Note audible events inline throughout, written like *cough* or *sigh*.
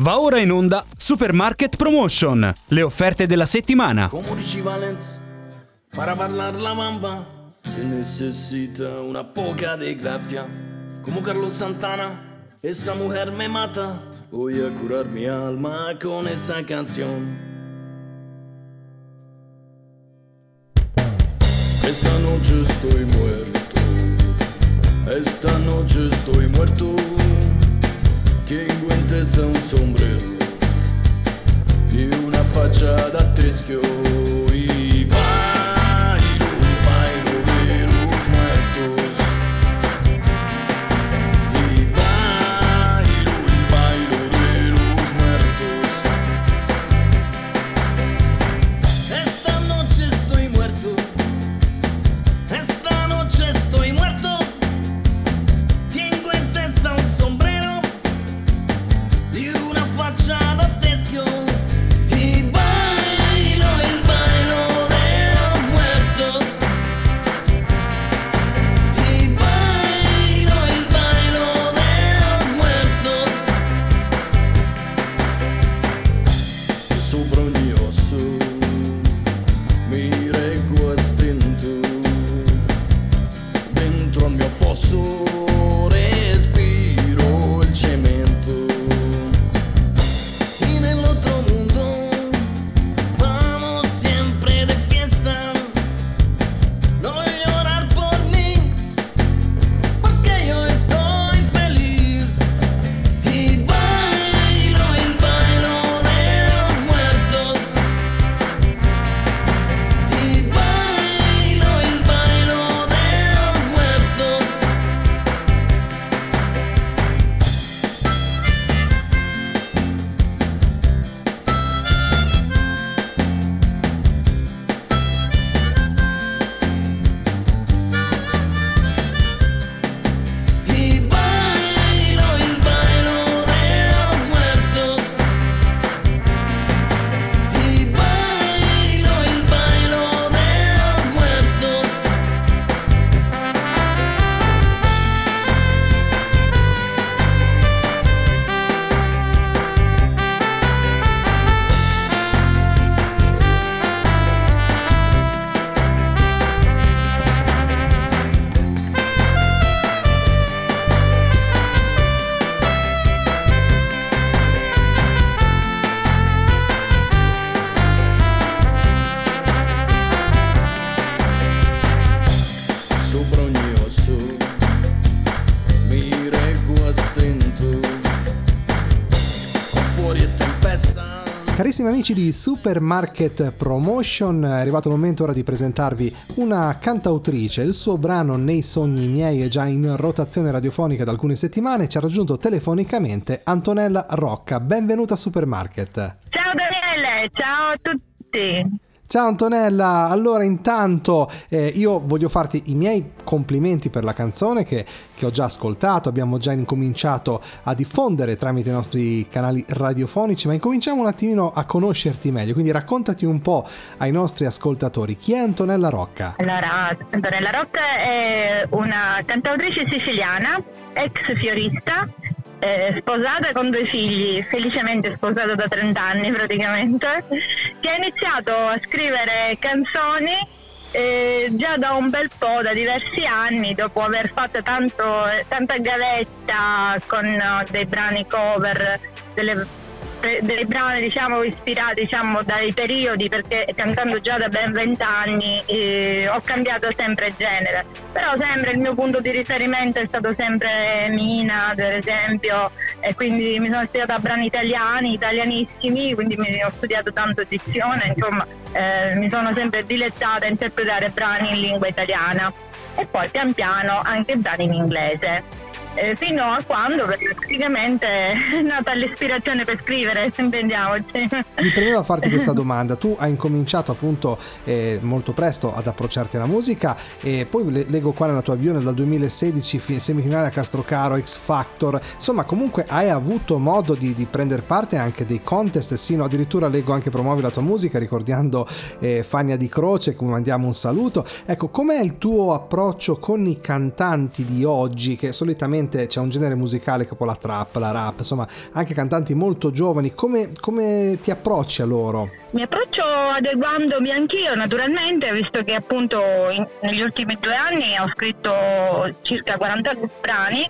Va ora in onda Supermarket Promotion, le offerte della settimana. Como dice Valens, para parlar la mamba se necesita una poca de gracia. Como Carlos Santana, esa mujer me mata. Voy a curar mi alma con esa canción. Esta noche estoy muerto. Esta noche estoy muerto. Tengo en testa un sombrero y una faccia da teschio. Osso mi reggo a stento. Fuori è tempesta. Carissimi amici di Supermarket Promotion, è arrivato il momento ora di presentarvi una cantautrice. Il suo brano Nei sogni miei è già in rotazione radiofonica da alcune settimane. Ci ha raggiunto telefonicamente Antonella Rocca. Benvenuta a Supermarket. Ciao Daniele, ciao a tutti. Ciao Antonella, allora intanto eh, io voglio farti i miei complimenti per la canzone che, che ho già ascoltato, abbiamo già incominciato a diffondere tramite i nostri canali radiofonici, ma incominciamo un attimino a conoscerti meglio, quindi raccontati un po' ai nostri ascoltatori chi è Antonella Rocca. Allora, Antonella Rocca è una cantautrice siciliana, ex fiorista, eh, sposata con due figli, felicemente sposata da 30 anni praticamente, che ha iniziato a scrivere canzoni eh, già da un bel po', da diversi anni, dopo aver fatto tanto, tanta gavetta con eh, dei brani cover, delle dei brani diciamo ispirati diciamo dai periodi perché cantando già da ben vent'anni eh, ho cambiato sempre genere. Però sempre il mio punto di riferimento è stato sempre Mina ad esempio e quindi mi sono studiata brani italiani italianissimi quindi mi ho studiato tanto dizione insomma eh, mi sono sempre dilettata a interpretare brani in lingua italiana. E poi pian piano anche brani in inglese eh, fino a quando praticamente è nata l'ispirazione per scrivere, intendiamoci. Mi premeva farti questa domanda, tu hai incominciato appunto eh, molto presto ad approcciarti alla musica e poi le- leggo qua nella tua bio dal 2016 fi- semifinale a Castrocaro, X Factor, insomma comunque hai avuto modo di, di prendere parte anche dei contest, sino addirittura leggo anche promuovi la tua musica ricordando eh, Fania di Croce, come mandiamo un saluto. Ecco, com'è il tuo approccio con i cantanti di oggi che solitamente chiaramente c'è un genere musicale che poi la trap, la rap, insomma anche cantanti molto giovani, come, come ti approcci a loro? Mi approccio adeguandomi anch'io naturalmente, visto che appunto in- negli ultimi due anni ho scritto circa 40 brani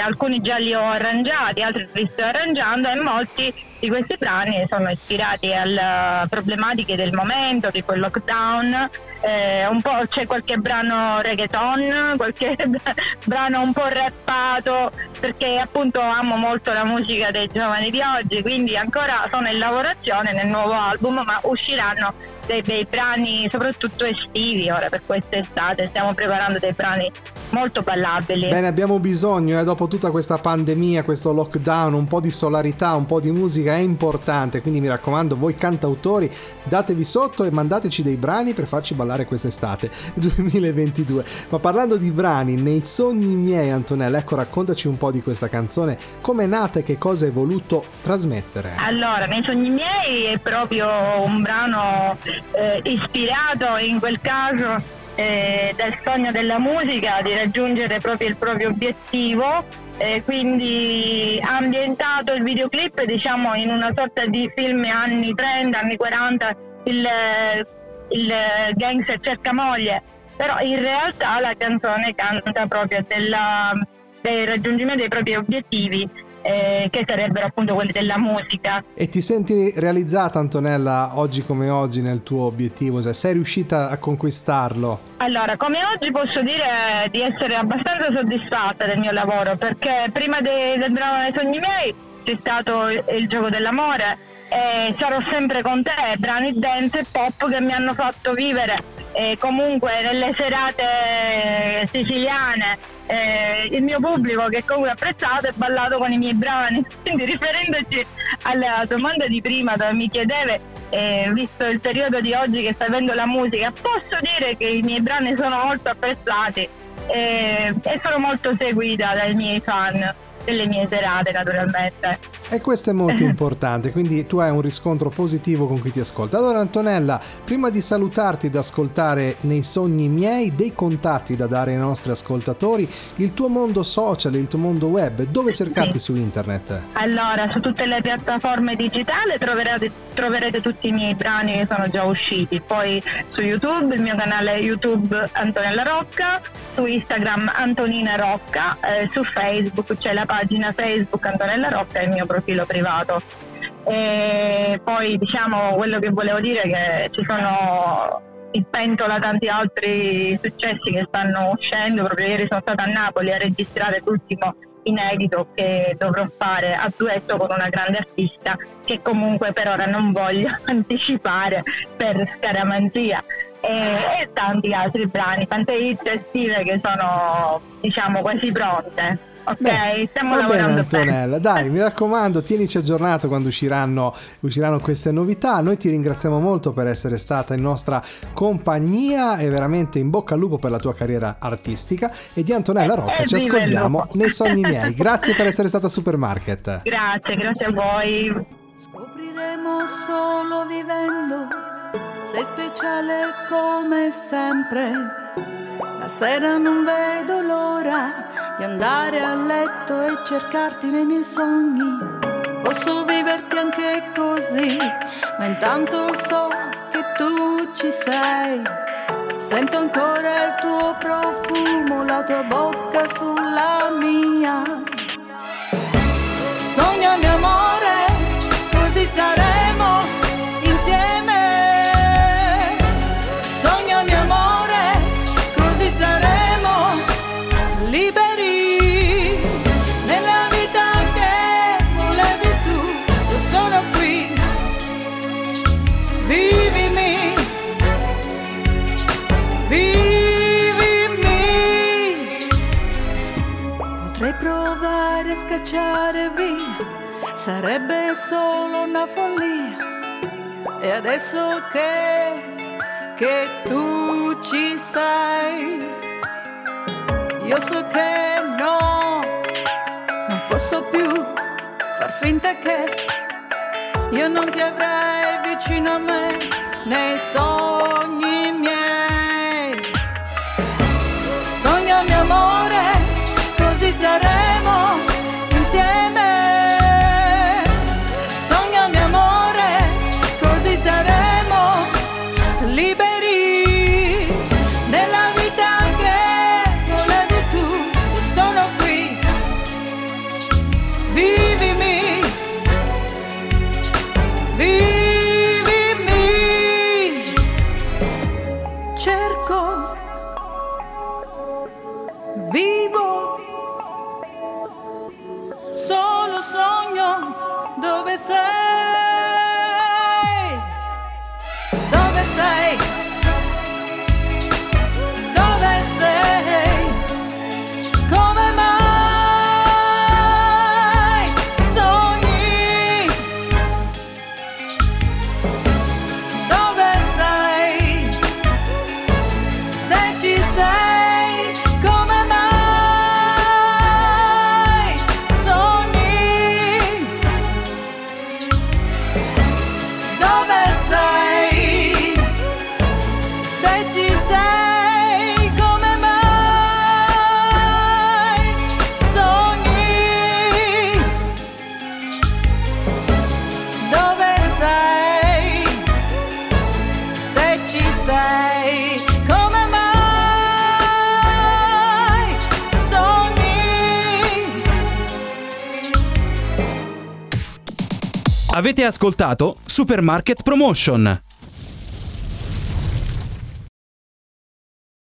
alcuni già li ho arrangiati, altri li sto arrangiando e molti di questi brani sono ispirati alle problematiche del momento, tipo il lockdown, eh, un po' c'è qualche brano reggaeton, qualche *laughs* brano un po' rappato, perché appunto amo molto la musica dei giovani di oggi, quindi ancora sono in lavorazione nel nuovo album, ma usciranno dei, dei brani soprattutto estivi ora per quest'estate, stiamo preparando dei brani molto ballabili. Bene, abbiamo bisogno, eh, dopo tutta questa pandemia, questo lockdown, un po' di solarità, un po' di musica è importante, quindi mi raccomando, voi cantautori, datevi sotto e mandateci dei brani per farci ballare quest'estate *laughs* 2022. Ma parlando di brani, nei sogni miei, Antonella, ecco, raccontaci un po' di questa canzone, come è nata e che cosa hai voluto trasmettere. Allora, nei sogni miei è proprio un brano eh, ispirato in quel caso eh, dal sogno della musica di raggiungere proprio il proprio obiettivo. eh, quindi ha ambientato il videoclip diciamo in una sorta di film anni 30, anni 40, il, il gangster cerca moglie, però in realtà la canzone canta proprio della, del raggiungimento dei propri obiettivi eh, che sarebbero appunto quelli della musica. E ti senti realizzata, Antonella, oggi come oggi nel tuo obiettivo? Cioè, sei riuscita a conquistarlo? Allora, come oggi posso dire di essere abbastanza soddisfatta del mio lavoro perché prima de- del brano dei sogni miei c'è stato il, il gioco dell'amore e sarò sempre con te, brani dance e pop che mi hanno fatto vivere eh, comunque nelle serate siciliane eh, il mio pubblico che comunque ha apprezzato e ballato con i miei brani. *laughs* Quindi riferendoci alla domanda di prima dove mi chiedeve, eh, visto il periodo di oggi che sta avendo la musica, posso dire che i miei brani sono molto apprezzati eh, e sono molto seguita dai miei fan delle mie serate naturalmente. E questo è molto *laughs* importante, quindi tu hai un riscontro positivo con chi ti ascolta. Allora Antonella, prima di salutarti ed ascoltare nei sogni miei dei contatti da dare ai nostri ascoltatori, il tuo mondo social, il tuo mondo web, dove cercarti su internet? Allora, su tutte le piattaforme digitali troverete, troverete tutti i miei brani che sono già usciti. Poi su YouTube, il mio canale YouTube Antonella Rocca, su Instagram Antonina Rocca, eh, su Facebook c'è la pagina Facebook Antonella Rocca e il mio profilo privato. E poi diciamo quello che volevo dire è che ci sono in pentola tanti altri successi che stanno uscendo. Proprio ieri sono stata a Napoli a registrare l'ultimo inedito che dovrò fare a duetto con una grande artista che comunque per ora non voglio *laughs* anticipare per scaramanzia e, e tanti altri brani, tante hit estive che sono diciamo quasi pronte. Ok, Beh, stiamo va bene Antonella, dai, mi raccomando, tienici aggiornato quando usciranno, usciranno queste novità. Noi ti ringraziamo molto per essere stata in nostra compagnia e veramente in bocca al lupo per la tua carriera artistica. E di Antonella Rocca Eh, ci ascoltiamo nei sogni *laughs* miei. Grazie per essere stata a Supermarket. Grazie, grazie a voi. Scopriremo solo vivendo, sei speciale come sempre. La sera non vedo l'ora di andare a letto e cercarti nei miei sogni. Posso viverti anche così, ma intanto so che tu ci sei. Sento ancora il tuo profumo, la tua bocca sulla mia. Potrei provare a scacciare via, sarebbe solo una follia. E adesso che, che tu ci sei, io so che no, non posso più far finta che io non ti avrei vicino a me nei sogni Avete ascoltato Supermarket Promotion.